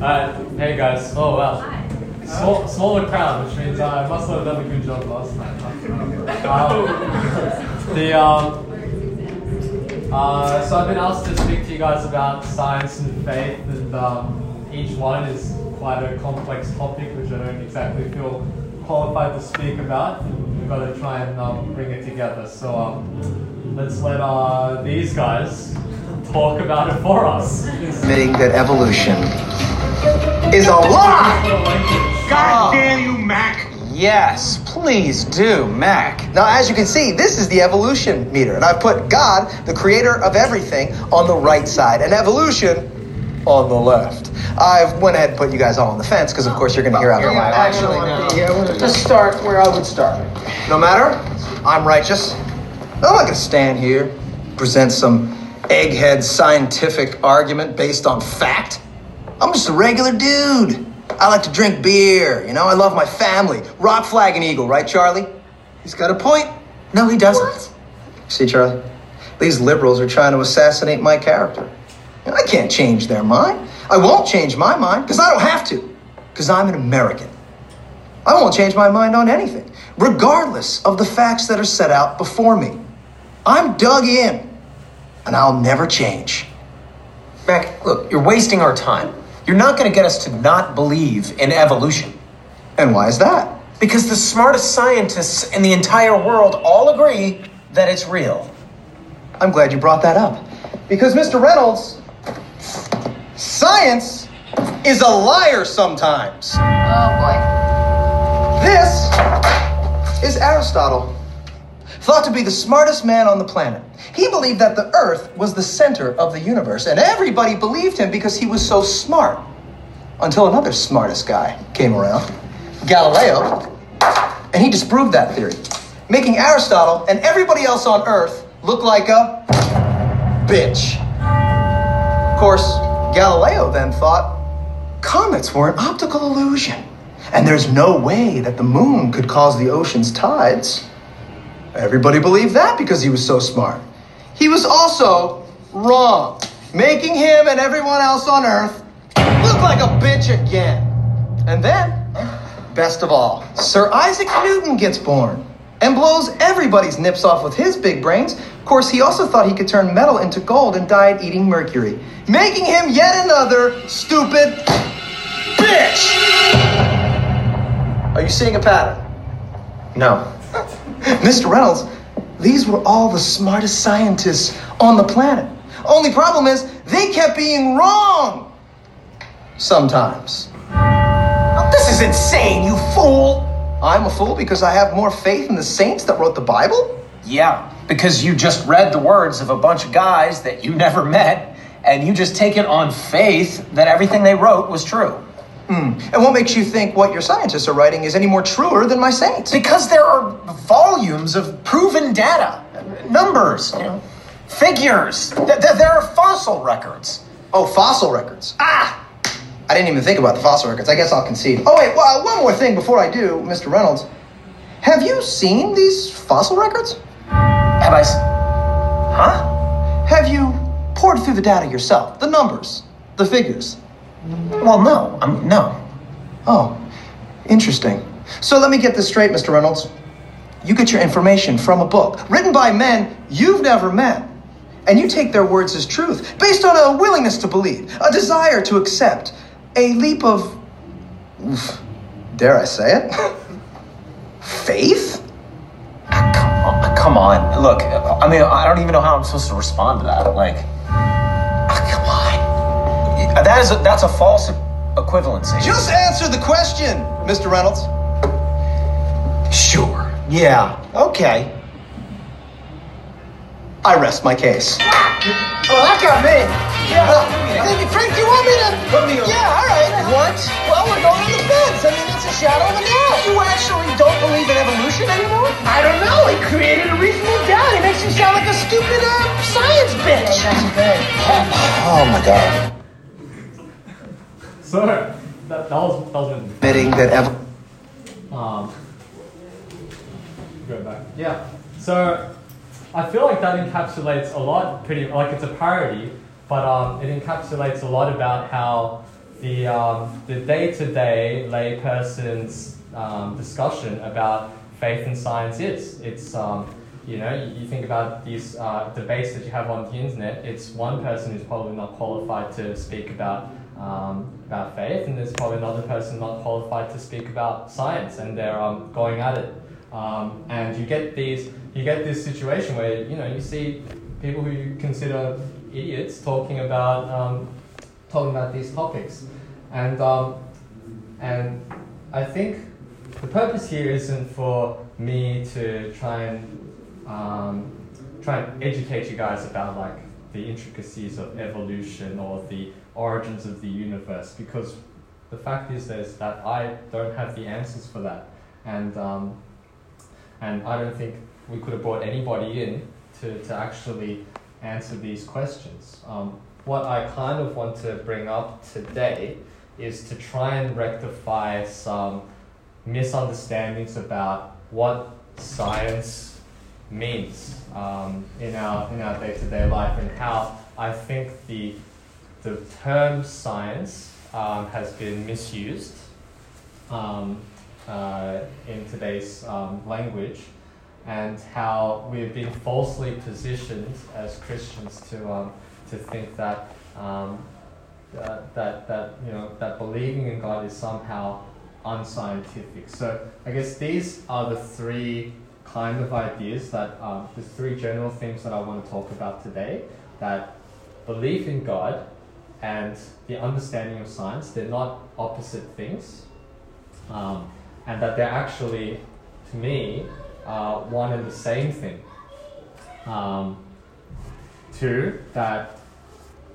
Uh, hey guys. Oh wow. Small, smaller crowd, which means I must have done a good job last night. Um, the um, uh, so I've been asked to speak to you guys about science and faith, and um, each one is quite a complex topic, which I don't exactly feel qualified to speak about. And we've got to try and um, bring it together. So um, let's let uh, these guys talk about it for us. admitting that evolution is a lie. God ah. damn you, Mac! Yes, please do, Mac. Now, as you can see, this is the evolution meter, and I've put God, the creator of everything, on the right side, and evolution on the left. I've went ahead and put you guys all on the fence because, of course, you're going to hear out the lie. Actually, no. Just start where I would start. No matter, I'm righteous. I'm not going to stand here, present some egghead scientific argument based on fact. I'm just a regular dude. I like to drink beer, you know, I love my family. Rock, flag, and eagle, right, Charlie? He's got a point. No, he doesn't. See, Charlie? These liberals are trying to assassinate my character. I can't change their mind. I won't change my mind because I don't have to, because I'm an American. I won't change my mind on anything, regardless of the facts that are set out before me. I'm dug in, and I'll never change. Mac, look, you're wasting our time. You're not going to get us to not believe in evolution. And why is that? Because the smartest scientists in the entire world all agree that it's real. I'm glad you brought that up. Because, Mr. Reynolds, science is a liar sometimes. Oh boy. This is Aristotle, thought to be the smartest man on the planet. He believed that the Earth was the center of the universe, and everybody believed him because he was so smart. Until another smartest guy came around, Galileo, and he disproved that theory, making Aristotle and everybody else on Earth look like a bitch. Of course, Galileo then thought comets were an optical illusion, and there's no way that the moon could cause the ocean's tides. Everybody believed that because he was so smart. He was also wrong, making him and everyone else on Earth look like a bitch again. And then, best of all, Sir Isaac Newton gets born and blows everybody's nips off with his big brains. Of course, he also thought he could turn metal into gold and died eating mercury, making him yet another stupid bitch. Are you seeing a pattern? No. Mr. Reynolds, these were all the smartest scientists on the planet. Only problem is, they kept being wrong. Sometimes. This is insane, you fool! I'm a fool because I have more faith in the saints that wrote the Bible? Yeah, because you just read the words of a bunch of guys that you never met, and you just take it on faith that everything they wrote was true. And what makes you think what your scientists are writing is any more truer than my saints? Because there are volumes of proven data, numbers, you know, figures. Th- th- There are fossil records. Oh, fossil records. Ah! I didn't even think about the fossil records. I guess I'll concede. Oh, wait, well, one more thing before I do, Mr. Reynolds. Have you seen these fossil records? Have I? s- Huh? Have you pored through the data yourself? The numbers, the figures? Well, no. I'm no. Oh, interesting. So let me get this straight, Mr. Reynolds. You get your information from a book written by men you've never met. And you take their words as truth based on a willingness to believe, a desire to accept, a leap of. oof, dare I say it? Faith? Come on. Come on. Look, I mean, I don't even know how I'm supposed to respond to that. Like, ah, come on. That is a, that's a false equivalency. Just answer the question, Mr. Reynolds. Sure. Yeah. Okay. I rest my case. Oh, that got me! Yeah. Thank you, Frank. Do you want me to? Put me on. Yeah, all right. What? Well, we're going on the fence. I mean, it's a shadow of a doubt. You actually don't believe in evolution anymore? I don't know, he created a reasonable doubt. He makes you sound like a stupid uh, science bitch. Oh my God. So that, that was that was good. Admitting that ev- Um, go back. Yeah. So I feel like that encapsulates a lot. Pretty like it's a parody, but um, it encapsulates a lot about how the um, the day-to-day layperson's um, discussion about faith and science is. It's um, you know you, you think about these uh, debates that you have on the internet. It's one person who's probably not qualified to speak about um, about faith, and there's probably another person not qualified to speak about science, and they're um, going at it. Um, and you get these you get this situation where you know you see people who you consider idiots talking about um, talking about these topics, and um, and I think the purpose here isn't for me to try and um, try and educate you guys about like the intricacies of evolution or the origins of the universe, because the fact is, is that I don't have the answers for that, and um, and I don't think we could have brought anybody in to, to actually answer these questions. Um, what I kind of want to bring up today is to try and rectify some misunderstandings about what science means um, in our in our day to day life and how I think the the term science um, has been misused um, uh, in today's um, language and how we've been falsely positioned as Christians to um, to think that um, that, that you know that believing in God is somehow unscientific. So I guess these are the three kind of ideas that um, the three general things that I want to talk about today. That belief in God and the understanding of science they're not opposite things, um, and that they're actually to me uh, one and the same thing. Um, two, that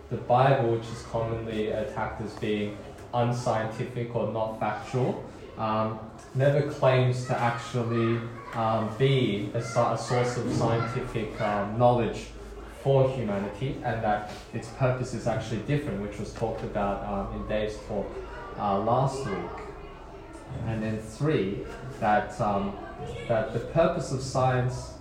the Bible, which is commonly attacked as being unscientific or not factual, um, never claims to actually um, be a, a, source of scientific um, knowledge for humanity, and that its purpose is actually different, which was talked about um, in Dave's talk uh, last week. And then three, that um, that the purpose of science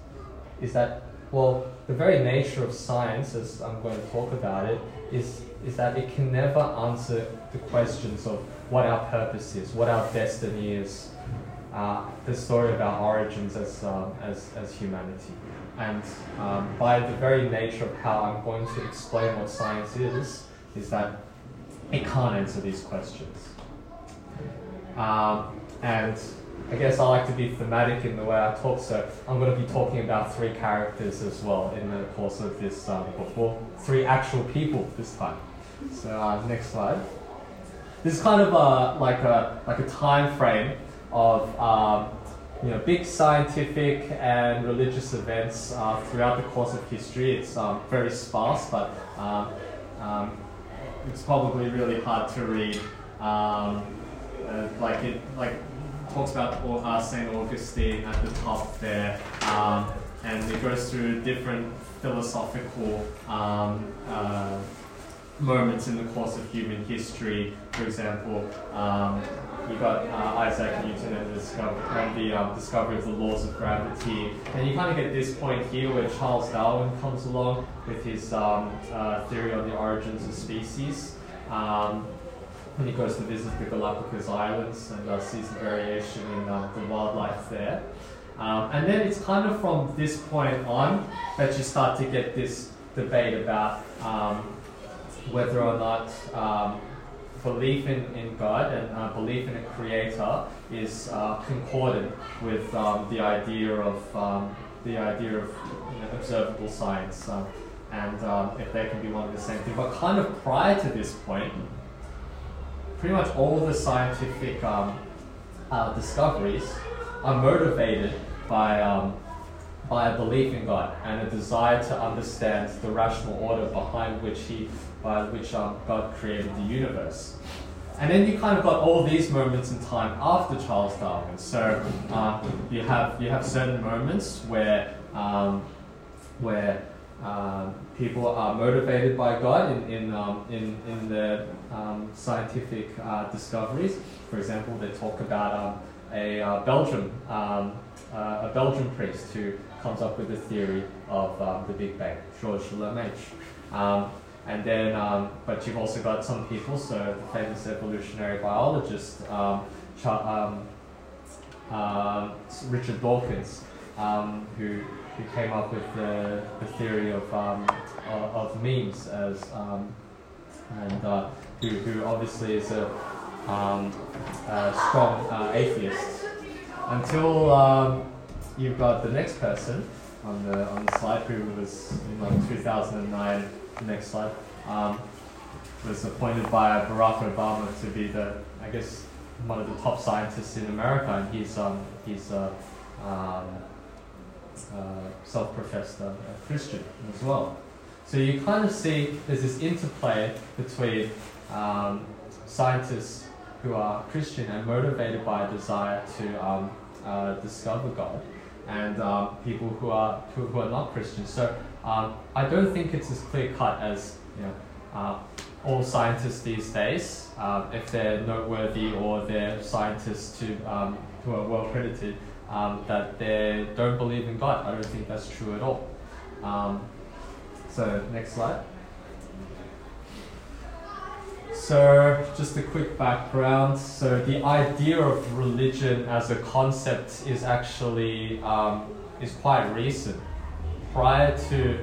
is that, well, the very nature of science, as I'm going to talk about it, is, is that it can never answer the questions of what our purpose is, what our destiny is, uh, the story of our origins as, um, as, as humanity. And um, by the very nature of how I'm going to explain what science is, is that it can't answer these questions. Um, and I guess I like to be thematic in the way I talk, so I'm going to be talking about three characters as well in the course of this um, book. Well, three actual people this time. So uh, next slide. This is kind of a, like a like a time frame of um, you know big scientific and religious events uh, throughout the course of history. It's um, very sparse, but um, um, it's probably really hard to read. Um, uh, like it like talks about uh, St. Augustine at the top there, um, and it goes through different philosophical um, uh, moments in the course of human history. For example, um, you got uh, Isaac Newton and the, discover- and the um, discovery of the laws of gravity. And you kind of get this point here where Charles Darwin comes along with his um, uh, theory on the origins of species. Um, he goes to visit the Galapagos Islands and uh, sees the variation in uh, the wildlife there. Um, and then it's kind of from this point on that you start to get this debate about um, whether or not um, belief in, in God and uh, belief in a creator is uh, concordant with um, the idea of um, the idea of you know, observable science um, and if they can be one and the same thing. But kind of prior to this point, pretty much all the scientific um, uh, discoveries are motivated by, um, by a belief in God and a desire to understand the rational order behind which he, by which um, God created the universe. And then you kind of got all these moments in time after Charles Darwin. So uh, you have you have certain moments where um, where um, people are motivated by God in, in, um, in, in the um, scientific uh, discoveries. For example, they talk about a uh, Belgium, um, uh, a Belgian priest who comes up with the theory of the Big Bang, Georges Lemaitre. And then, um, but you've also got some people, so the famous evolutionary biologist, um, uh, Richard Dawkins, um, who, who came up with the, the theory of, of, of, memes as, and uh, who, who obviously is a, a strong uh, atheist. Until you've got the next person on the, on the slide who was in like 2009 next slide, um, was appointed by Barack Obama to be the, I guess, one of the top scientists in America, and he's um, he's a um, uh, self-professed uh, Christian as well. So you kind of see there's this interplay between um, scientists who are Christian and motivated by a desire to um, uh, discover God, and um, people who are who, who, are not Christian. So um, I don't think it's as clear cut as you know uh, all scientists these days, uh, if they're noteworthy or they're scientists to, um, who are well credited, um, that they don't believe in God. I don't think that's true at all. Um, so next slide. So just a quick background. So the idea of religion as a concept is actually um, is quite recent. Prior to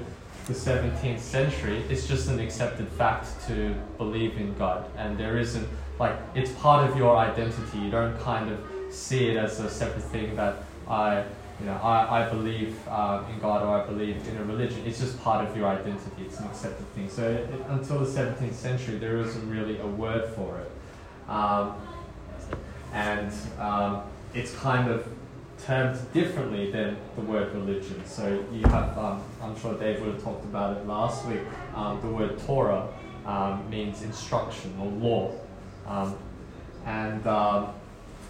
the 17th century, it's just an accepted fact to believe in God. And there isn't, like, it's part of your identity. You don't kind of see it as a separate thing that I, you know, I, I believe uh, in God or I believe in a religion. It's just part of your identity. It's an accepted thing. So it, until the 17th century, there isn't really a word for it. Um, and um, it's kind of termed differently than the word religion. So you have, um, I'm sure Dave would have talked about it last week, um, the word Torah um, means instruction or law. Um, and, um,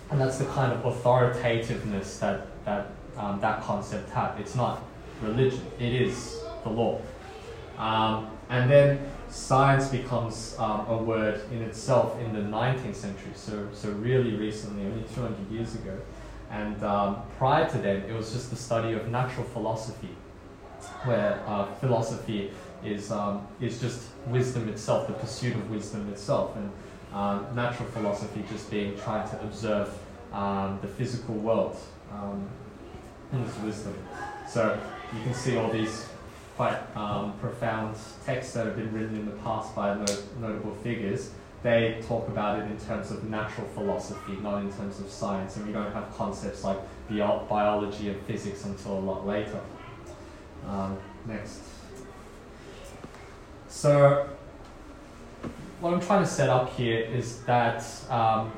and that's the kind of authoritativeness that that, um, that concept had. It's not religion, it is the law. and then science becomes a word in itself in the 19th century, so, so really recently, only 200 years ago. And um, prior to then, it was just the study of natural philosophy, where uh, philosophy is, um, is just wisdom itself, the pursuit of wisdom itself. And um, natural philosophy just being trying to observe um, the physical world um, in its wisdom. So you can see all these quite um, profound texts that have been written in the past by notable figures they talk about it in terms of natural philosophy, not in terms of science, and we don't have concepts like bio biology and physics until a lot later. Um, next. So, what I'm trying to set up here is that um,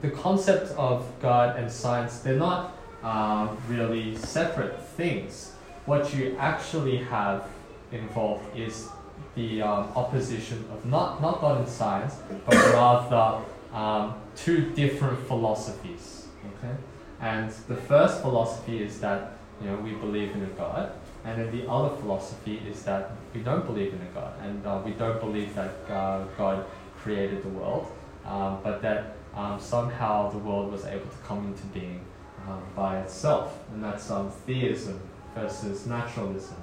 the concept of God and science, they're not um, really separate things. What you actually have involved is the um, opposition of not, not God and science, but rather um, two different philosophies. Okay? And the first philosophy is that you know, we believe in a God, and then the other philosophy is that we don't believe in a God, and uh, we don't believe that uh, God created the world, um, but that um, somehow the world was able to come into being um, by itself, and that's um, theism versus naturalism.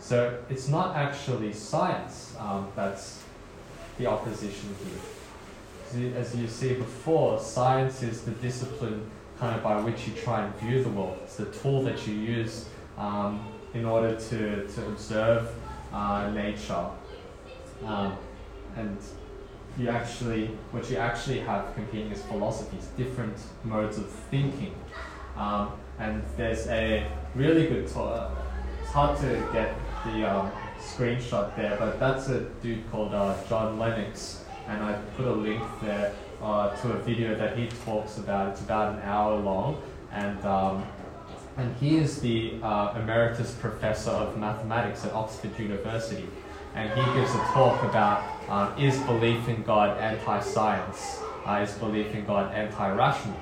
So it's not actually science um, that's the opposition here. As you see before, science is the discipline kind of by which you try and view the world. It's the tool that you use um, in order to, to observe uh, nature. Um, and you actually, what you actually have competing is philosophies, different modes of thinking. Um, and there's a really good talk, it's hard to get the um, screenshot there, but that's a dude called uh, John Lennox, and I put a link there uh, to a video that he talks about. It's about an hour long, and um, and he is the uh, emeritus professor of mathematics at Oxford University, and he gives a talk about um, is belief in God anti-science, uh, is belief in God anti-rational,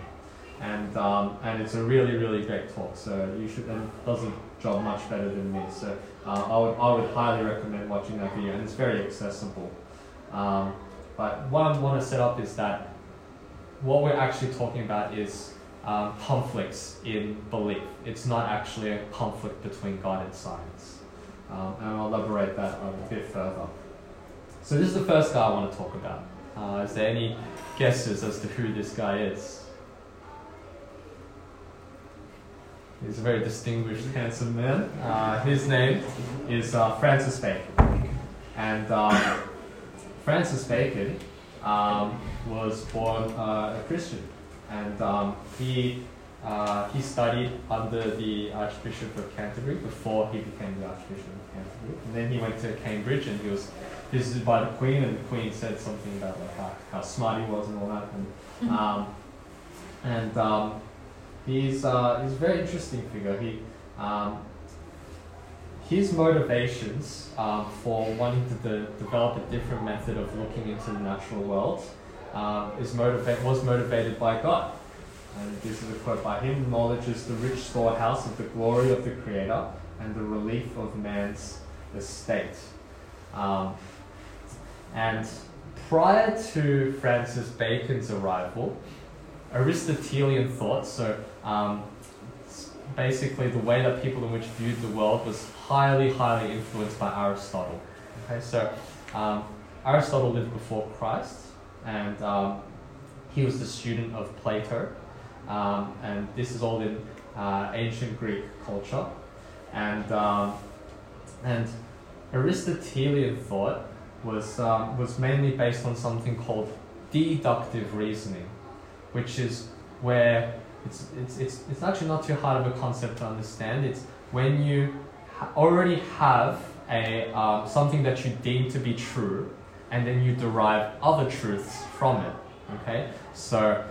and um, and it's a really really great talk. So you should and does a job much better than me. So uh, I, would, I would highly recommend watching that video, and it's very accessible. Um, but what I want to set up is that what we're actually talking about is um, conflicts in belief. It's not actually a conflict between God and science. Um, and I'll elaborate that a bit further. So this is the first guy I want to talk about. Uh, is there any guesses as to who this guy is? He's a very distinguished, handsome man. Uh, his name is uh, Francis Bacon. And um, Francis Bacon um, was born uh, a Christian. And um, he, uh, he studied under the Archbishop of Canterbury before he became the Archbishop of Canterbury. And then he went to Cambridge and he was visited by the Queen, and the Queen said something about like how, how smart he was and all that. And, um, and um, he's, uh, he's a very interesting figure. He, um, his motivations um, for wanting to de- develop a different method of looking into the natural world um, is motiva- was motivated by God. And this is a quote by him Knowledge is the rich storehouse of the glory of the Creator and the relief of man's estate. Um, and prior to Francis Bacon's arrival, Aristotelian thought, so um, basically the way that people in which viewed the world was highly, highly influenced by Aristotle. Okay, so um, Aristotle lived before Christ, and um, he was the student of Plato, um, and this is all in uh, ancient Greek culture, and um, and Aristotelian thought was um, was mainly based on something called deductive reasoning, which is where it's, it's, it's, it's actually not too hard of a concept to understand. It's when you already have a, um, something that you deem to be true, and then you derive other truths from it. Okay? So,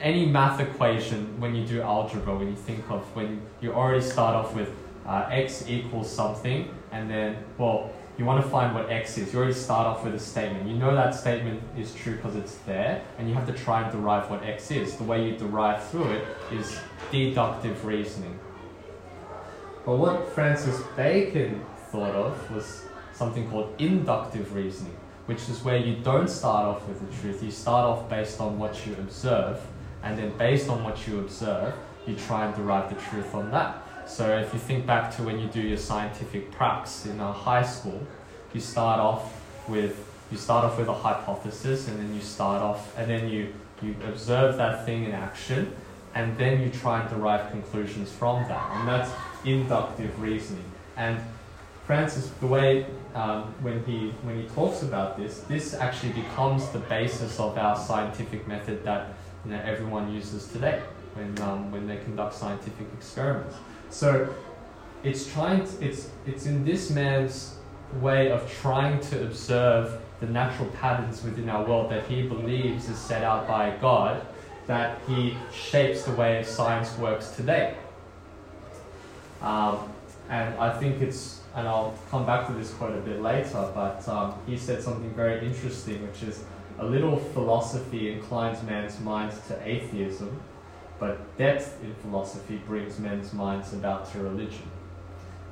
any math equation, when you do algebra, when you think of when you already start off with uh, x equals something, and then, well, you want to find what x is. You already start off with a statement. You know that statement is true because it's there, and you have to try and derive what x is. The way you derive through it is deductive reasoning. But what Francis Bacon thought of was something called inductive reasoning, which is where you don't start off with the truth. You start off based on what you observe, and then based on what you observe, you try and derive the truth from that. So if you think back to when you do your scientific pracs in high school, you start off with you start off with a hypothesis, and then you start off, and then you you observe that thing in action, and then you try and derive conclusions from that, and that's inductive reasoning. And Francis, the way um, when he when he talks about this, this actually becomes the basis of our scientific method that you know, everyone uses today when um, when they conduct scientific experiments. So it's trying to, it's it's in this man's way of trying to observe the natural patterns within our world that he believes is set out by God that he shapes the way science works today. Um, and I think it's, and I'll come back to this quote a bit later, but um, he said something very interesting, which is a little philosophy inclines man's mind to atheism, but depth in philosophy brings men's minds about to religion.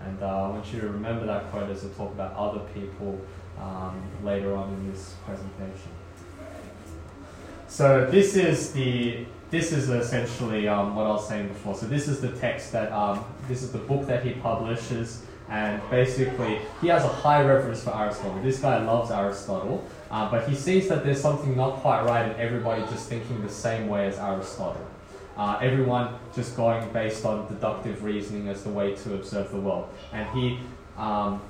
And uh, I want you to remember that quote as I talk about other people um, later on in this presentation. So this is the this is essentially um, what I was saying before. So this is the text that um, this is the book that he publishes, and basically he has a high reverence for Aristotle. This guy loves Aristotle, uh, but he sees that there's something not quite right in everybody just thinking the same way as Aristotle. Uh, everyone just going based on deductive reasoning as the way to observe the world, and he um,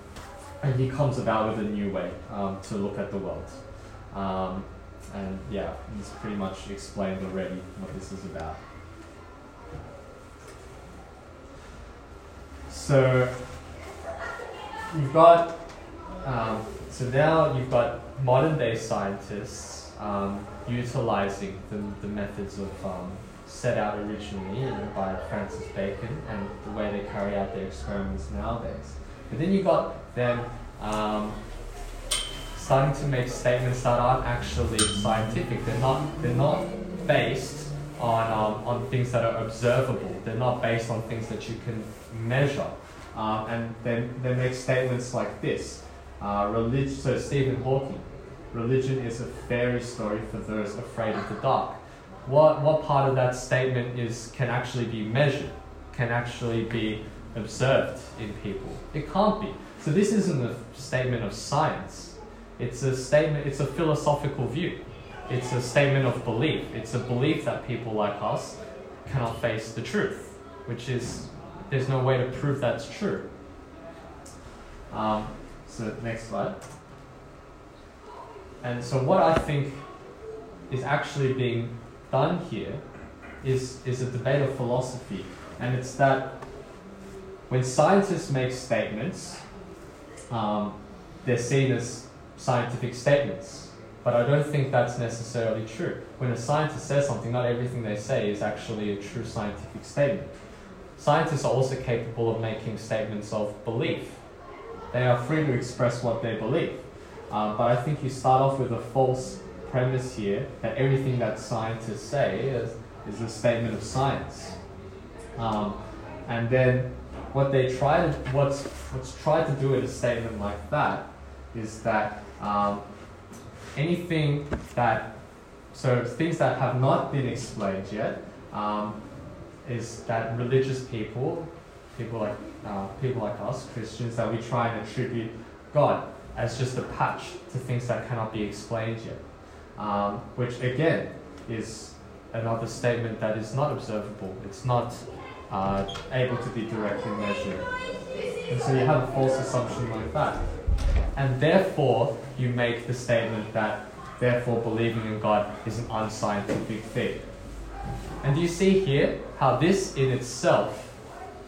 and he comes about with a new way um, to look at the world. Um, and yeah, he's pretty much explained already what this is about. So you've got um, so now you've got modern day scientists um, utilizing the, the methods of um, set out originally by Francis Bacon and the way they carry out their experiments nowadays. But then you've got them um, starting to make statements that aren't actually scientific. They're not. They're not based on um, on things that are observable. They're not based on things that you can measure. Um, and then they make statements like this. Uh. So Stephen Hawking, religion is a fairy story for those afraid of the dark. What what part of that statement is can actually be measured? Can actually be observed in people? It can't be. So this isn't a statement of science It's a statement, it's a philosophical view. It's a statement of belief. It's a belief that people like us cannot face the truth, which is, there's no way to prove that's true. Um, so, next slide. And so, what I think is actually being done here is, is a debate of philosophy. And it's that when scientists make statements, um, they're seen as scientific statements. But I don't think that's necessarily true. When a scientist says something, not everything they say is actually a true scientific statement. Scientists are also capable of making statements of belief. They are free to express what they believe. Um, but I think you start off with a false premise here that everything that scientists say is, is a statement of science. Um, and then what they try to, what's, what's tried to do with a statement like that is that um, anything that, so things that have not been explained yet, um, is that religious people, people like uh, people like us, Christians, that we try and attribute God as just a patch to things that cannot be explained yet, um, which again is another statement that is not observable. It's not uh, able to be directly measured, and so you have a false assumption like that and therefore you make the statement that therefore believing in God is an unscientific thing. And do you see here how this in itself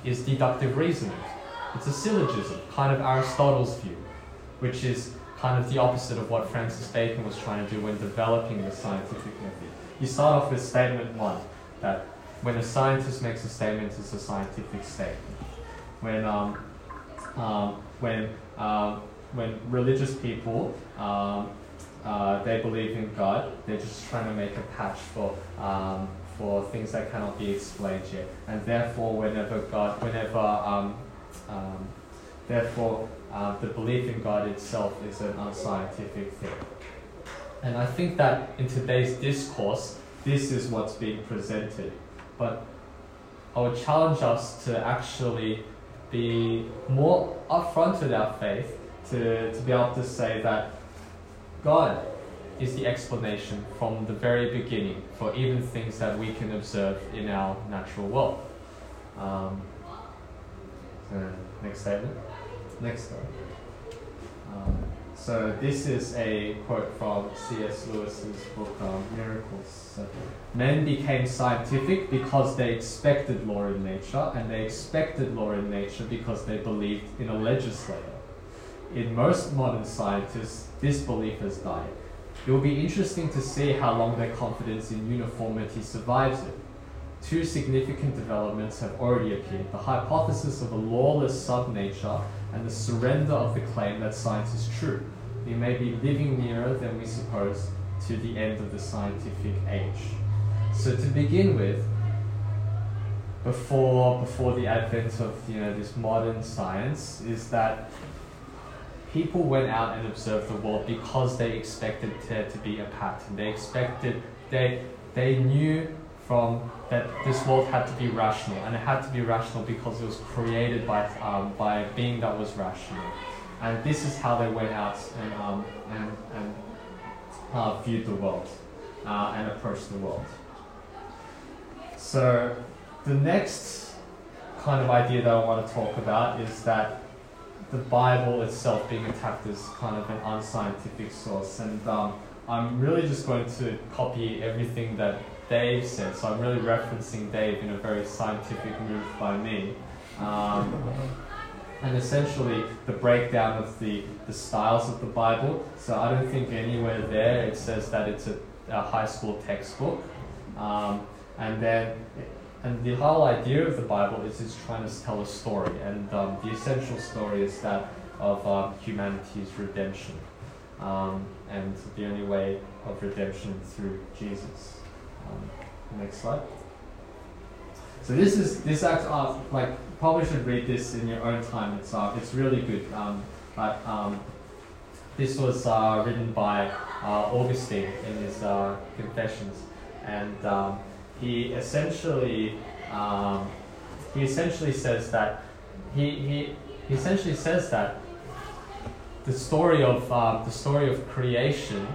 is deductive reasoning? It's a syllogism, kind of Aristotle's view, which is kind of the opposite of what Francis Bacon was trying to do when developing the scientific method. You start off with statement one, that when a scientist makes a statement, it's a scientific statement. When, um, um, when um, when religious people um, uh, they believe in God, they're just trying to make a patch for um, for things that cannot be explained yet, and therefore, whenever God, whenever therefore, uh, the belief in God itself is an unscientific thing. And I think that in today's discourse, this is what's being presented. But I would challenge us to actually be more upfront with our faith to, to be able to say that God is the explanation from the very beginning for even things that we can observe in our natural world. Um, so next statement. Next slide. Um, so this is a quote from C.S. Lewis's book um, Miracles. So, Men became scientific because they expected law in nature, and they expected law in nature because they believed in a legislator in most modern scientists, this belief has died. It will be interesting to see how long their confidence in uniformity survives it. Two significant developments have already appeared the hypothesis of a lawless subnature and the surrender of the claim that science is true. We may be living nearer than we suppose to the end of the scientific age. So, to begin with, before, before the advent of you know, this modern science, is that people went out and observed the world because they expected there to be a pattern. They expected, they, they knew from that this world had to be rational, and it had to be rational because it was created by, um, by a being that was rational. And this is how they went out and, um, and, and uh, viewed the world uh, and approached the world. So, the next kind of idea that I want to talk about is that the Bible itself being attacked as kind of an unscientific source. And um, I'm really just going to copy everything that Dave said. So I'm really referencing Dave in a very scientific move by me. Um, and essentially the breakdown of the, the styles of the Bible. So I don't think anywhere there it says that it's a, a high school textbook. Um, and then and the whole idea of the Bible is it's trying to tell a story, and um, the essential story is that of um, humanity's redemption. Um, and the only way of redemption through Jesus. Um, next slide. So this is this act uh, like probably should read this in your own time. It's uh, it's really good. Um, but um, this was uh, written by uh, Augustine in his uh, Confessions, and he essentially um, he essentially says that he, he, he essentially says that the story of um, the story of creation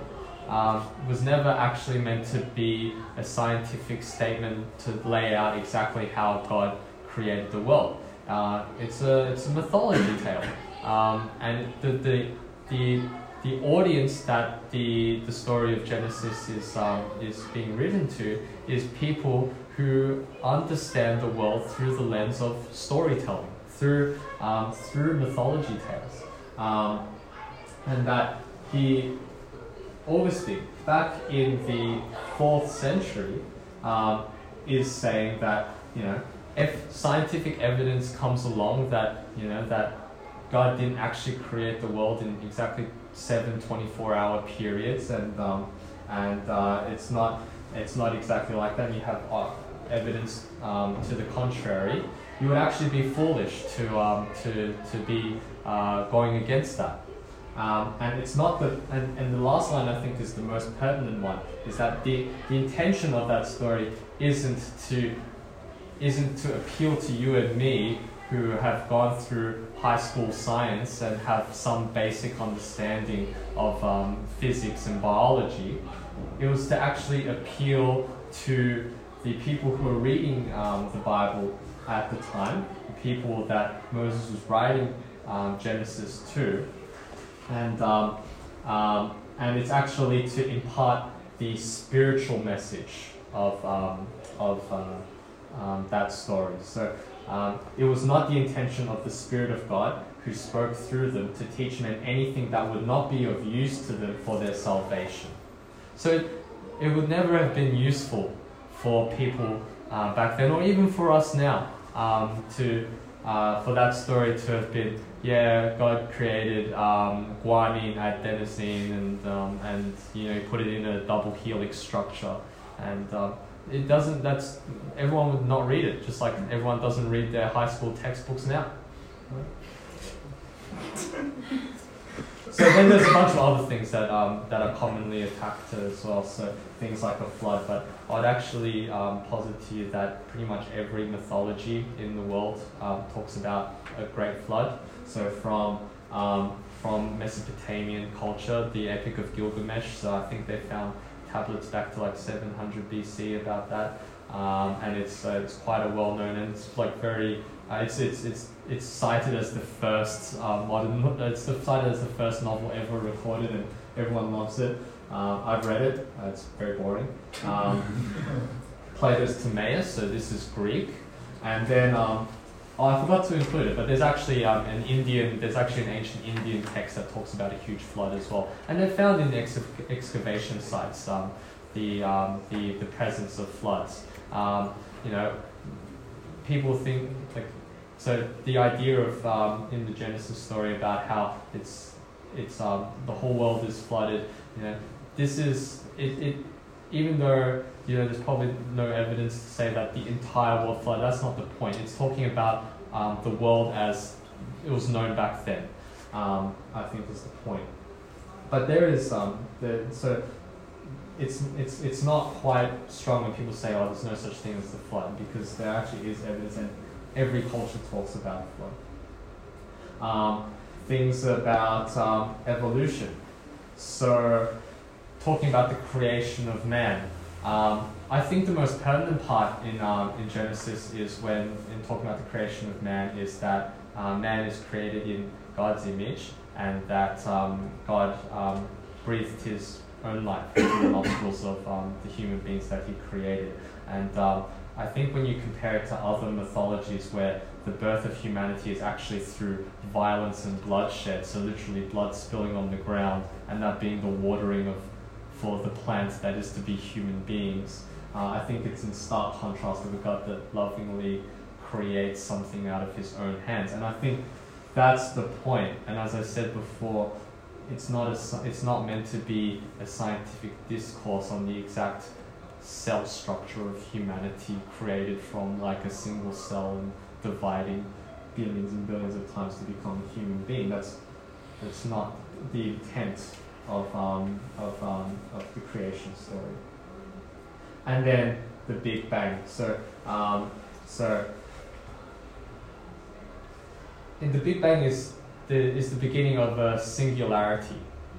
um, was never actually meant to be a scientific statement to lay out exactly how God created the world. Uh, it's a it's a mythology tale, um, and the, the the the audience that the the story of Genesis is um, is being written to is people who understand the world through the lens of storytelling, through um, through mythology tales, um, and that the Augustine back in the fourth century um, is saying that you know if scientific evidence comes along that you know that God didn't actually create the world in exactly seven 24 hour periods and um, and uh, it's not it's not exactly like that. You have uh, evidence um, to the contrary. You would actually be foolish to um, to to be uh, going against that. Um, and it's not the and, and the last line I think is the most pertinent one is that the, the intention of that story isn't to isn't to appeal to you and me who have gone through high school science and have some basic understanding of um, physics and biology. It was to actually appeal to the people who were reading um, the Bible at the time, the people that Moses was writing um, Genesis to, and um, um, and it's actually to impart the spiritual message of um, of uh, that story. So um, it was not the intention of the Spirit of God who spoke through them to teach men anything that would not be of use to them for their salvation. So it, it would never have been useful for people uh, back then, or even for us now, um, to uh, for that story to have been, yeah, God created um, guanine, adenosine, and um, and you know put it in a double helix structure, and um, it doesn't. That's everyone would not read it, just like everyone doesn't read their high school textbooks now. so then there's a bunch of other things that um, that are commonly attacked as well. So things like a flood, but I'd actually um, posit to you that pretty much every mythology in the world um, talks about a great flood. So from um, from Mesopotamian culture, the Epic of Gilgamesh. So I think they found tablets back to like 700 BC about that, um, and it's uh, it's quite a well known and it's like very uh, it's, it's it's it's cited as the first uh, modern it's cited as the first novel ever recorded and everyone loves it. Uh, I've read it. Uh, it's very boring. Um, Plato's Timaeus, so this is Greek, and then um, Oh, I forgot to include it, but there's actually um, an Indian, there's actually an ancient Indian text that talks about a huge flood as well. And they found in the ex- excavation sites um, the, um, the, the presence of floods. Um, you know, people think, like, so the idea of, um, in the Genesis story about how it's, it's um, the whole world is flooded, you know, this is, it, it even though you know there's probably no evidence to say that the entire world flooded. That's not the point. It's talking about um, the world as it was known back then. Um, I think is the point. But there is um, the, so it's it's it's not quite strong when people say, "Oh, there's no such thing as the flood," because there actually is evidence, and every culture talks about the flood. Um, things about um, evolution. So talking about the creation of man. Um, I think the most pertinent part in, um, in Genesis is when, in talking about the creation of man, is that uh, man is created in God's image and that um, God um, breathed his own life into the nostrils of um, the human beings that he created. And I think when you compare it to other mythologies where the birth of humanity is actually through violence and bloodshed, so literally blood spilling on the ground, and that being the watering of for the plants that is to be human beings. Uh, I think it's in stark contrast with God that lovingly creates something out of his own hands. And I think that's the point. And as I said before, it's not, a, it's not meant to be a scientific discourse on the exact cell structure of humanity created from like a single cell and dividing billions and billions of times to become a human being. That's, that's not the intent of, um, of, um, of the creation story. And then the Big Bang. So, um, so in the Big Bang is the, is the beginning of a singularity.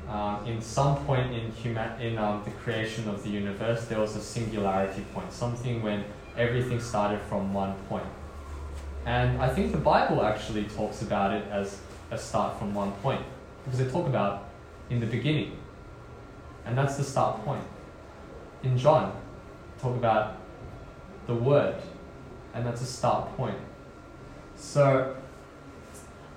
Uh, in some point in human, in um, the creation of the universe, there was a singularity point, something when everything started from one point. And I think the Bible actually talks about it as a start from one point, because they talk about in the beginning, and that's the start point. In John, talk about the Word, and that's a start point. So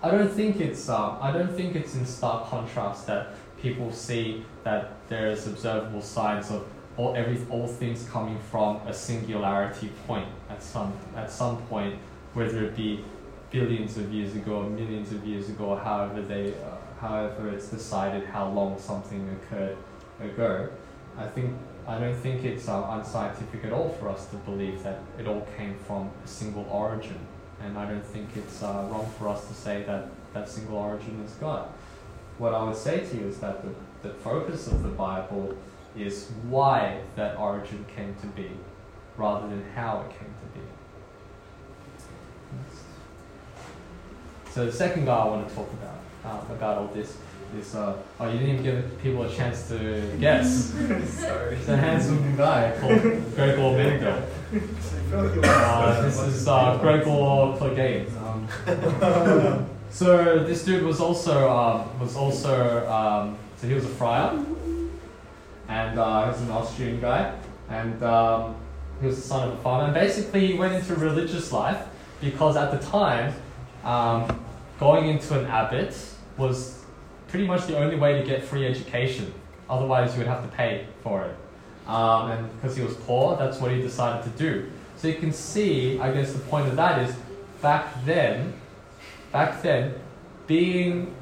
I don't think it's uh, I don't think it's in stark contrast that people see that there is observable signs of all every all things coming from a singularity point at some at some point, whether it be billions of years ago or millions of years ago, or however they uh, however it's decided how long something occurred ago. I think I don't think it's uh, unscientific at all for us to believe that it all came from a single origin, and I don't think it's uh, wrong for us to say that that single origin is God. What I would say to you is that the, the focus of the Bible is why that origin came to be, rather than how it came to be. So the second guy I want to talk about uh, about all this is uh, oh you didn't even give people a chance to guess. Sorry. It's a handsome guy called Gregor Mendel. Uh, this is uh, Gregor Clegane. Um, so this dude was also um, was also um, so he was a friar, and uh, he was an Austrian guy, and um, he was the son of a farmer. And basically, he went into religious life because at the time, um, going into an abbot was pretty much the only way to get free education. Otherwise, you would have to pay for it. Um, and because he was poor, that's what he decided to do. So you can see, I guess the point of that is, back then, back then, being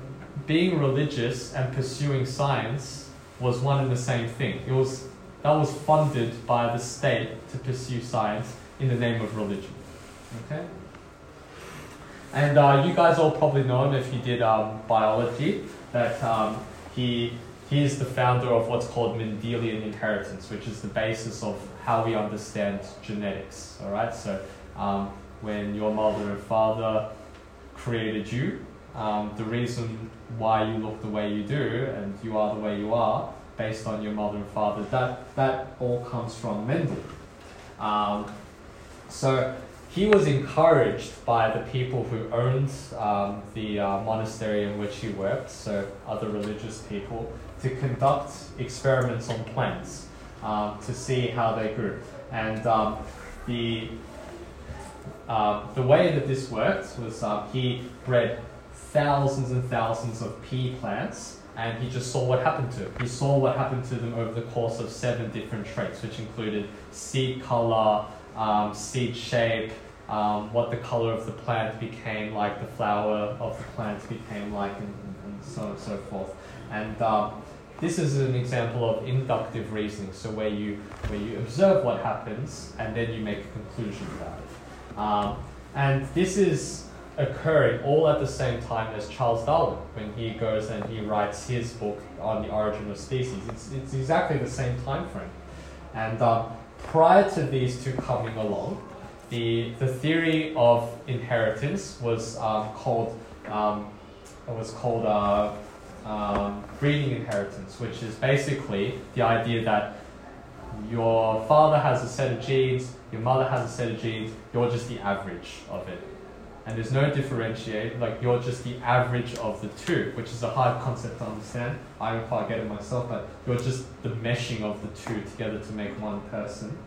being religious and pursuing science was one and the same thing. It was that was funded by the state to pursue science in the name of religion. Okay. And uh, you guys all probably know him if you did um, biology. That um, he he is the founder of what's called Mendelian inheritance, which is the basis of how we understand genetics. All right. So um, when your mother and father created you, um, the reason why you look the way you do and you are the way you are based on your mother and father, that, that all comes from Mendel. Um, so he was encouraged by the people who owned um, the uh, monastery in which he worked, so other religious people, to conduct experiments on plants um, to see how they grew. And um, the uh, the way that this worked was uh, he bred thousands and thousands of pea plants and he just saw what happened to them. He saw what happened to them over the course of seven different traits, which included seed color, um, seed shape, um, what the color of the plant became like, the flower of the plant became like, and, and so on and so forth. And um, this is an example of inductive reasoning, so where you where you observe what happens and then you make a conclusion about it. Um, and this is occurring all at the same time as Charles Darwin when he goes and he writes his book on the origin of species. It's, it's exactly the same time frame. And um, prior to these two coming along, the, the theory of inheritance was um, called um, was called uh, um, blending inheritance, which is basically the idea that your father has a set of genes, your mother has a set of genes, you're just the average of it and there's no differentiate, like you're just the average of the two, which is a hard concept to understand. I don't quite get it myself, but you're just the meshing of the two together to make one person.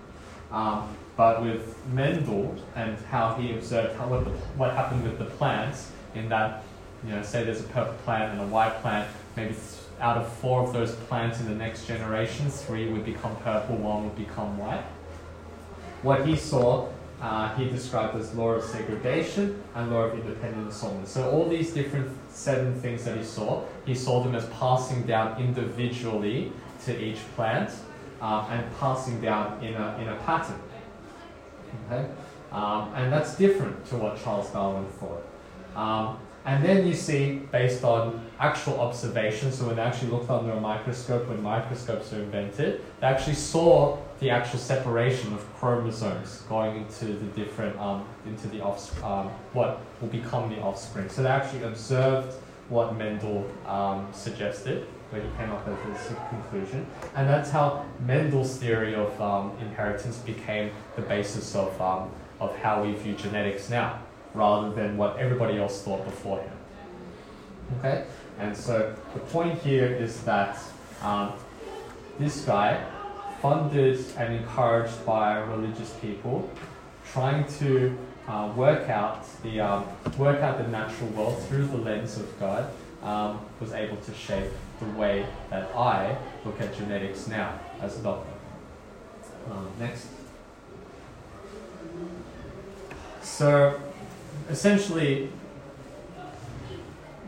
Um, but with Mendel and how he observed how, what, the, what happened with the plants, in that, you know, say there's a purple plant and a white plant, maybe out of four of those plants in the next generation, three would become purple, one would become white. What he saw uh, he described as law of segregation and law of independent assortment. So all these different seven things that he saw, he saw them as passing down individually to each plant um, and passing down in a, in a pattern. Okay? Um, and that's different to what Charles Darwin thought. Um, and then you see, based on actual observations, so when they actually looked under a microscope, when microscopes were invented, they actually saw the actual separation of chromosomes going into the different, um, into the offspring, um, what will become the offspring. So they actually observed what Mendel um, suggested, where he came up with his conclusion. And that's how Mendel's theory of um, inheritance became the basis of, um, of how we view genetics now, rather than what everybody else thought before him. Okay? And so the point here is that um, this guy, funded and encouraged by religious people, trying to uh, work out the um, work out the natural world through the lens of God, um, was able to shape the way that I look at genetics now as a doctor. Um, next. So, essentially,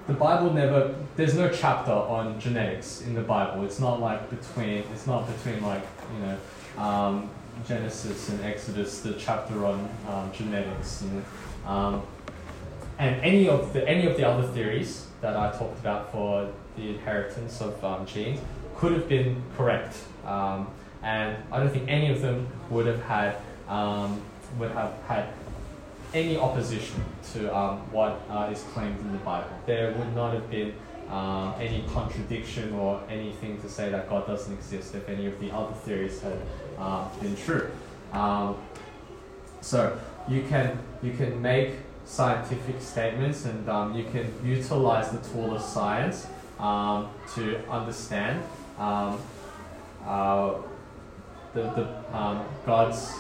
the Bible never. There's no chapter on genetics in the Bible. It's not like between. It's not between like you know. Um, Genesis and Exodus, the chapter on um, genetics, and, um, and any of the any of the other theories that I talked about for the inheritance of um, genes could have been correct, um, and I don't think any of them would have had um, would have had any opposition to what uh, is claimed in the Bible. There would not have been um, any contradiction or anything to say that God doesn't exist if any of the other theories had uh, been true. Um, so you can you can make scientific statements and um, you can utilize the tool of science um, to understand um, uh, the, the um, God's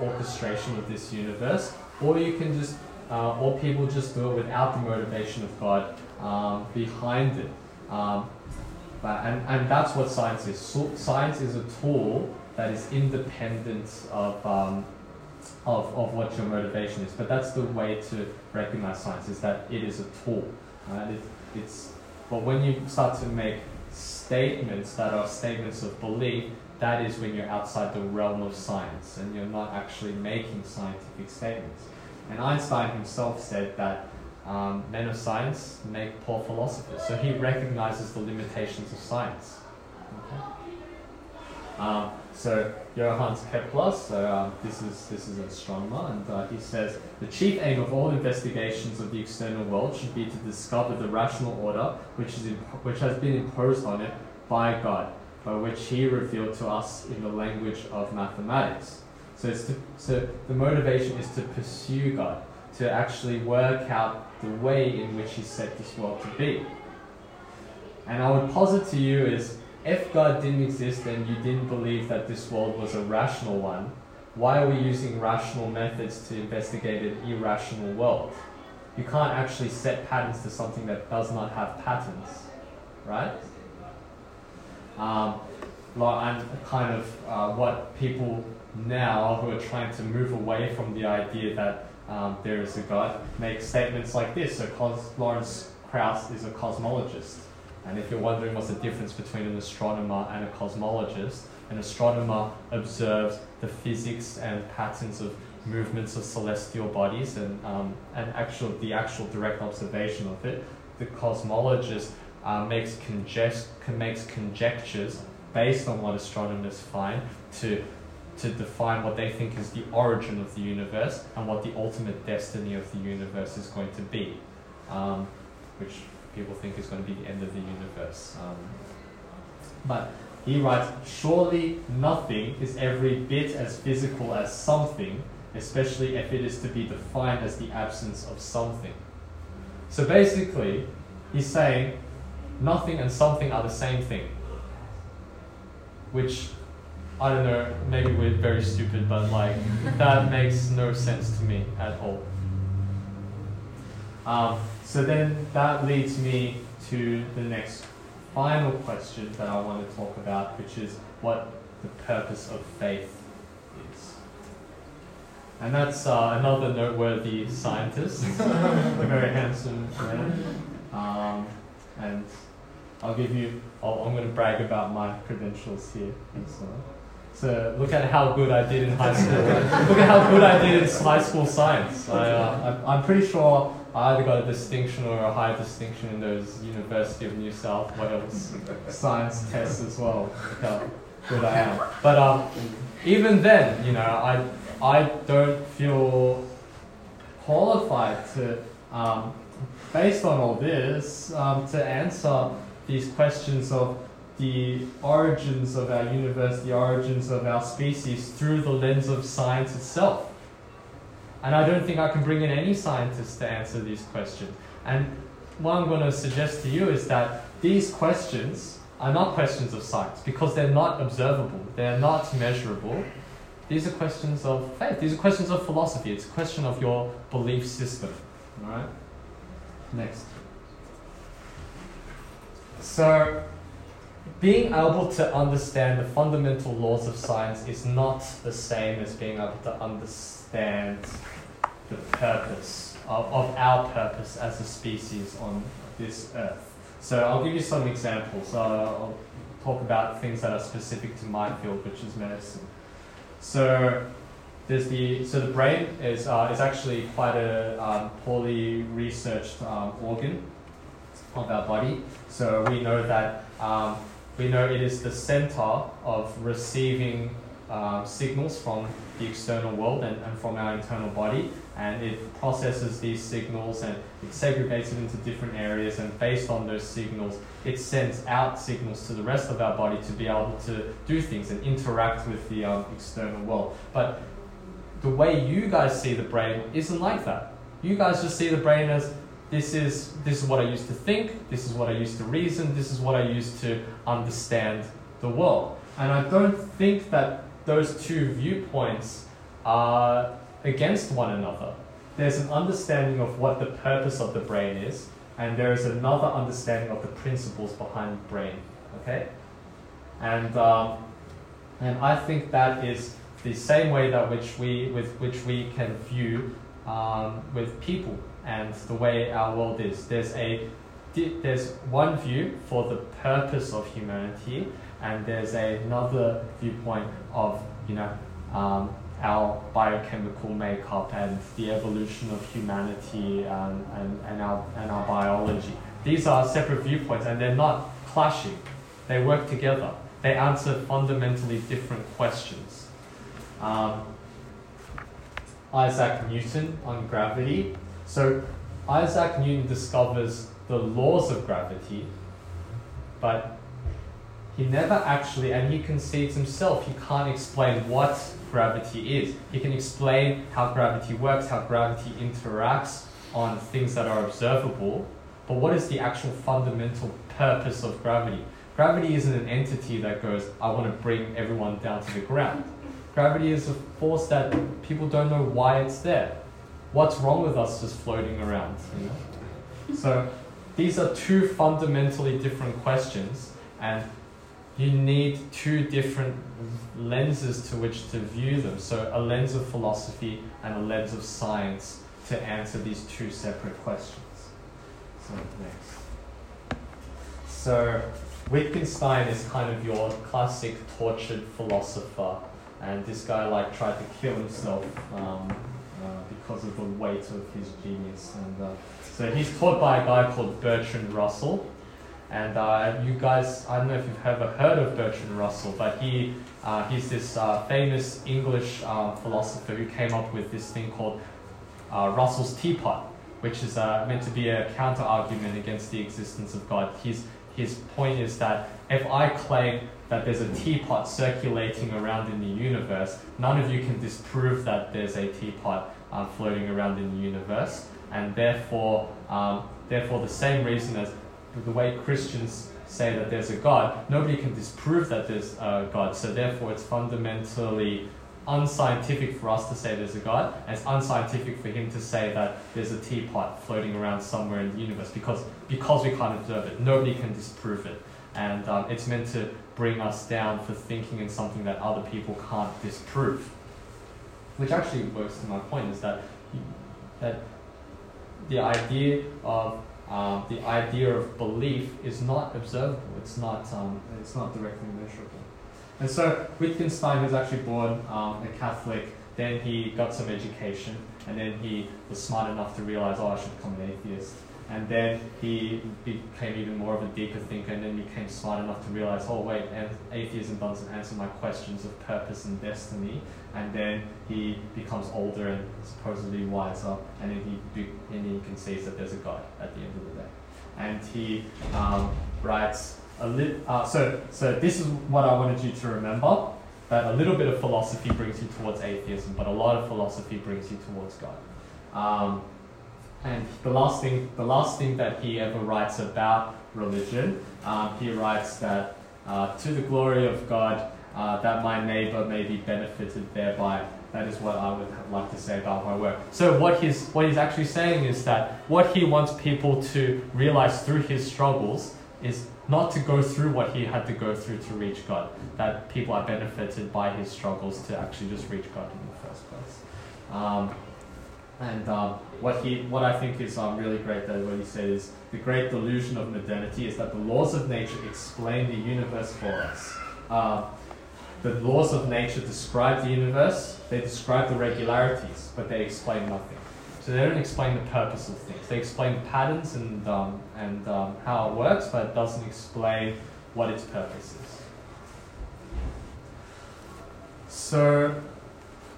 orchestration of this universe, or you can just uh, or people just do it without the motivation of God um, behind it. Um, but, and, and that's what science is. So science is a tool that is independent of, um, of, of what your motivation is. But that's the way to recognize science, is that it is a tool. Right? It, it's, but when you start to make statements that are statements of belief, that is when you're outside the realm of science and you're not actually making scientific statements. And Einstein himself said that um, men of science make poor philosophers. So he recognizes the limitations of science. Okay? Um, so Johannes Kepler, so um, this is this is an astronomer, and uh, he says the chief aim of all investigations of the external world should be to discover the rational order which is which has been imposed on it by God, by which He revealed to us in the language of mathematics. So, to, so the motivation is to pursue God, to actually work out the way in which He set this world to be. And I would posit to you is if God didn't exist and you didn't believe that this world was a rational one, why are we using rational methods to investigate an irrational world? You can't actually set patterns to something that does not have patterns, right? Um, and kind of uh, what people now who are trying to move away from the idea that um, there is a God make statements like this. So Cos- Lawrence Krauss is a cosmologist. And if you're wondering what's the difference between an astronomer and a cosmologist, an astronomer observes the physics and patterns of movements of celestial bodies and, um, and actual, the actual direct observation of it. The cosmologist uh, makes, conject- makes conjectures based on what astronomers find to to define what they think is the origin of the universe and what the ultimate destiny of the universe is going to be, um, which people think is going to be the end of the universe. Um, but he writes, surely nothing is every bit as physical as something, especially if it is to be defined as the absence of something. So basically, he's saying nothing and something are the same thing, which I don't know, maybe we're very stupid, but like that makes no sense to me at all. Um, so then that leads me to the next final question that I want to talk about, which is what the purpose of faith is. And that's uh, another noteworthy scientist, a very handsome man. Um, and I'll give you, i am going to brag about my credentials here. So. So look at how good I did in high school. look at how good I did in high school science. I, uh, I'm pretty sure I either got a distinction or a high distinction in those University of New South Wales science tests as well. Look how good I am. But um, even then, you know, I, I don't feel qualified to um, based on all this, um, to answer these questions of the origins of our universe, the origins of our species through the lens of science itself. And I don't think I can bring in any scientist to answer these questions. And what I'm going to suggest to you is that these questions are not questions of science because they're not observable, they're not measurable. These are questions of faith, these are questions of philosophy, it's a question of your belief system. Alright? Next. So, being able to understand the fundamental laws of science is not the same as being able to understand the purpose of, of our purpose as a species on this earth. So I'll give you some examples. Uh, I'll talk about things that are specific to my field, which is medicine. So there's the so the brain is uh, is actually quite a um, poorly researched um, organ of our body. So we know that um, we know it is the center of receiving um, signals from the external world and, and from our internal body, and it processes these signals and it segregates it into different areas, and based on those signals, it sends out signals to the rest of our body to be able to do things and interact with the um, external world. But the way you guys see the brain isn't like that. You guys just see the brain as this is this is what I used to think, this is what I used to reason, this is what I used to understand the world. And I don't think that those two viewpoints are against one another. There's an understanding of what the purpose of the brain is, and there is another understanding of the principles behind the brain. Okay, and um, and I think that is the same way that which we with which we can view um, with people and the way our world is. There's a there's one view for the purpose of humanity, and there's another viewpoint of you know um, our biochemical makeup and the evolution of humanity and, and, and, our, and our biology. These are separate viewpoints and they're not clashing. They work together. They answer fundamentally different questions. Um, Isaac Newton on gravity. So Isaac Newton discovers the laws of gravity, but he never actually, and he concedes himself, he can't explain what gravity is. He can explain how gravity works, how gravity interacts on things that are observable, but what is the actual fundamental purpose of gravity? Gravity isn't an entity that goes, I want to bring everyone down to the ground. Gravity is a force that people don't know why it's there. What's wrong with us just floating around? You know? So these are two fundamentally different questions, and you need two different lenses to which to view them. So a lens of philosophy and a lens of science to answer these two separate questions. So next. So Wittgenstein is kind of your classic tortured philosopher, and this guy like tried to kill himself um, because of the weight of his genius. And uh, so he's taught by a guy called Bertrand Russell. And uh, you guys, I don't know if you've ever heard of Bertrand Russell, but he uh, he's this uh, famous English uh, philosopher who came up with this thing called uh, Russell's teapot, which is meant to be a counter argument against the existence of God. His his point is that if I claim that there's a teapot circulating around in the universe, none of you can disprove that there's a teapot floating around in the universe, and therefore, um, therefore, the same reason as the way Christians say that there's a God, nobody can disprove that there's a God. So therefore, it's fundamentally unscientific for us to say there's a God, and it's unscientific for him to say that there's a teapot floating around somewhere in the universe because because we can't observe it. Nobody can disprove it, and um, it's meant to bring us down for thinking in something that other people can't disprove. Which actually works to my point is that that the idea of um, the idea of belief is not observable. It's not. Um, it's not directly measurable. And so Wittgenstein was actually born um, a Catholic. Then he got some education, and then he was smart enough to realize, oh, I should become an atheist. and then he became even more of a deeper thinker, and then became smart enough to realize, oh wait, atheism doesn't answer my questions of purpose and destiny. And then he becomes older and supposedly wiser, and then he be, and he conceives that there's a God at the end of the day. And he um, writes a little. Uh, so so this is what I wanted you to remember. That a little bit of philosophy brings you towards atheism, but a lot of philosophy brings you towards God. Um, and the last thing, the last thing that he ever writes about religion, um, he writes that uh, to the glory of God, uh, that my neighbor may be benefited thereby. That is what I would have like to say about my work. So what he's what he's actually saying is that what he wants people to realize through his struggles is not to go through what he had to go through to reach God. That people are benefited by his struggles to actually just reach God in the first place. Um, and um, what he, what I think is um, really great that what he says, the great delusion of modernity is that the laws of nature explain the universe for us. Uh, the laws of nature describe the universe, they describe the regularities, but they explain nothing. So they don't explain the purpose of things. They explain patterns and, um, and um, how it works, but it doesn't explain what its purpose is. So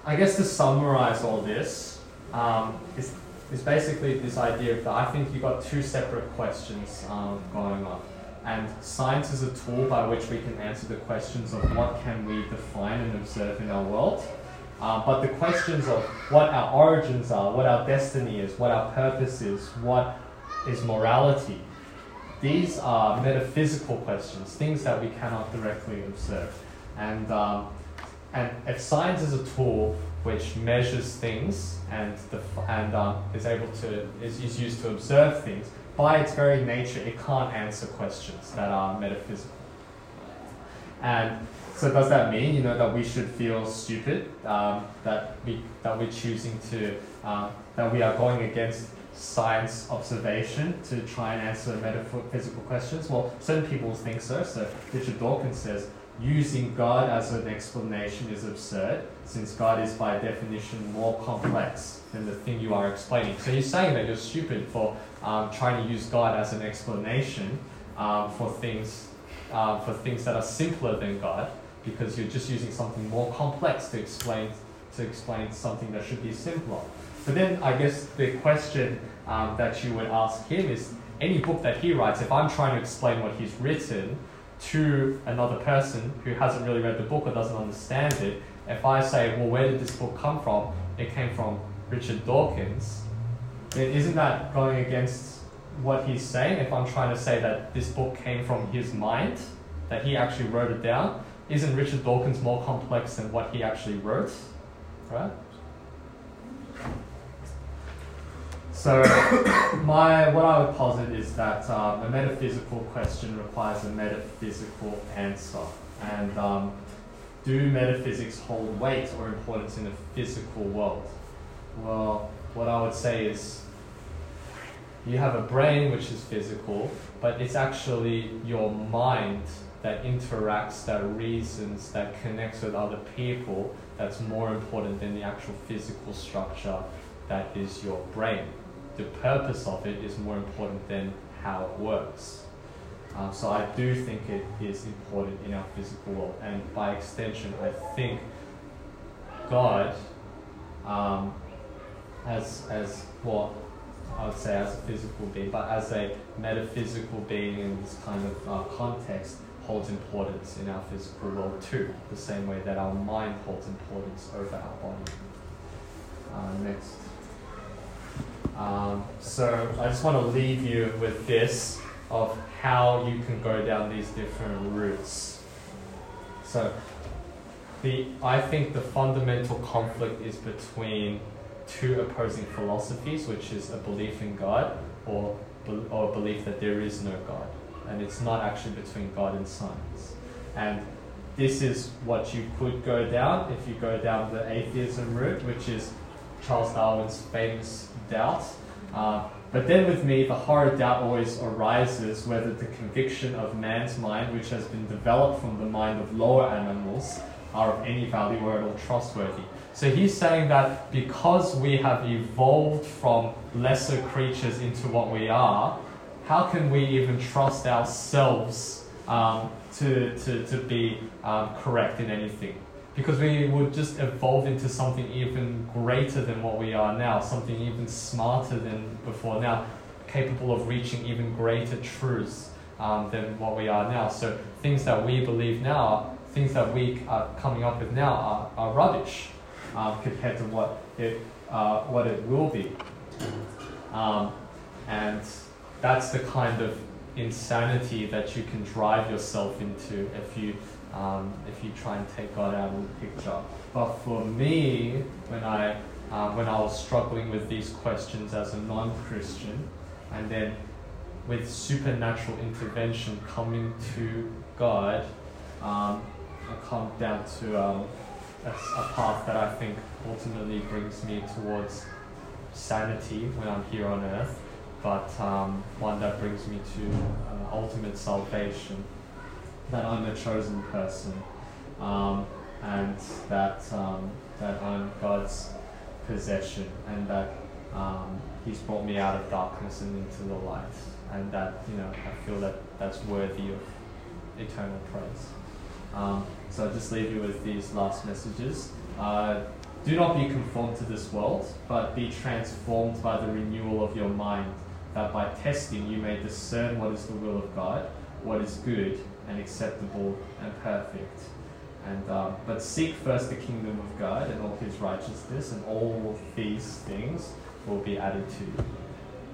I guess to summarize all this, um, is, is basically this idea that I think you've got two separate questions um, going on. And science is a tool by which we can answer the questions of what can we define and observe in our world. Uh, but the questions of what our origins are, what our destiny is, what our purpose is, what is morality, these are metaphysical questions, things that we cannot directly observe. And, um, and if science is a tool which measures things and, and um, is able to, is, is used to observe things, by its very nature, it can't answer questions that are metaphysical. And so does that mean, you know, that we should feel stupid, um, that, we, that we're choosing to, uh, that we are going against science observation to try and answer metaphysical questions? Well, certain people think so. So Richard Dawkins says, using God as an explanation is absurd, since God is by definition more complex than the thing you are explaining. So he's saying that you're stupid for um, trying to use God as an explanation um, for things uh, for things that are simpler than God, because you're just using something more complex to explain to explain something that should be simpler. But then I guess the question um, that you would ask him is any book that he writes, if I'm trying to explain what he's written, to another person who hasn't really read the book or doesn't understand it, if I say, well, where did this book come from? It came from Richard Dawkins. then Isn't that going against what he's saying? If I'm trying to say that this book came from his mind, that he actually wrote it down, isn't Richard Dawkins more complex than what he actually wrote? Right? So, my what I would posit is that um, a metaphysical question requires a metaphysical answer. And um, do metaphysics hold weight or importance in a physical world? Well, what I would say is you have a brain which is physical, but it's actually your mind that interacts, that reasons, that connects with other people that's more important than the actual physical structure that is your brain the purpose of it is more important than how it works. Um, so I do think it is important in our physical world, and by extension, I think God, um, as as what I would say as a physical being, but as a metaphysical being in this kind of uh, context, holds importance in our physical world too, the same way that our mind holds importance over our body. Uh, next. Um, so I just want to leave you with this of how you can go down these different routes. So the I think the fundamental conflict is between two opposing philosophies, which is a belief in God or or a belief that there is no God, and it's not actually between God and science. And this is what you could go down if you go down the atheism route, which is Charles Darwin's famous doubt. Uh, but then with me, the horror doubt always arises whether the conviction of man's mind, which has been developed from the mind of lower animals, are of any value or at all trustworthy. So he's saying that because we have evolved from lesser creatures into what we are, how can we even trust ourselves um, to, to, to be um, correct in anything? Because we would just evolve into something even greater than what we are now, something even smarter than before now, capable of reaching even greater truths um, than what we are now. So things that we believe now, things that we are coming up with now are, are rubbish um, compared to what it, uh, what it will be. Um, and that's the kind of insanity that you can drive yourself into if you um, if you try and take God out of the picture. But for me, when I uh, when I was struggling with these questions as a non-Christian, and then with supernatural intervention coming to God, um, I come down to um, a, a path that I think ultimately brings me towards sanity when I'm here on earth, but um, one that brings me to uh, ultimate salvation. That I'm a chosen person, um, and that um, that I'm God's possession, and that um, He's brought me out of darkness and into the light, and that you know I feel that that's worthy of eternal praise. Um, so I'll just leave you with these last messages. Uh, do not be conformed to this world, but be transformed by the renewal of your mind, that by testing you may discern what is the will of God, what is good and acceptable and perfect. And um, but seek first the kingdom of God and all His righteousness, and all these things will be added to you.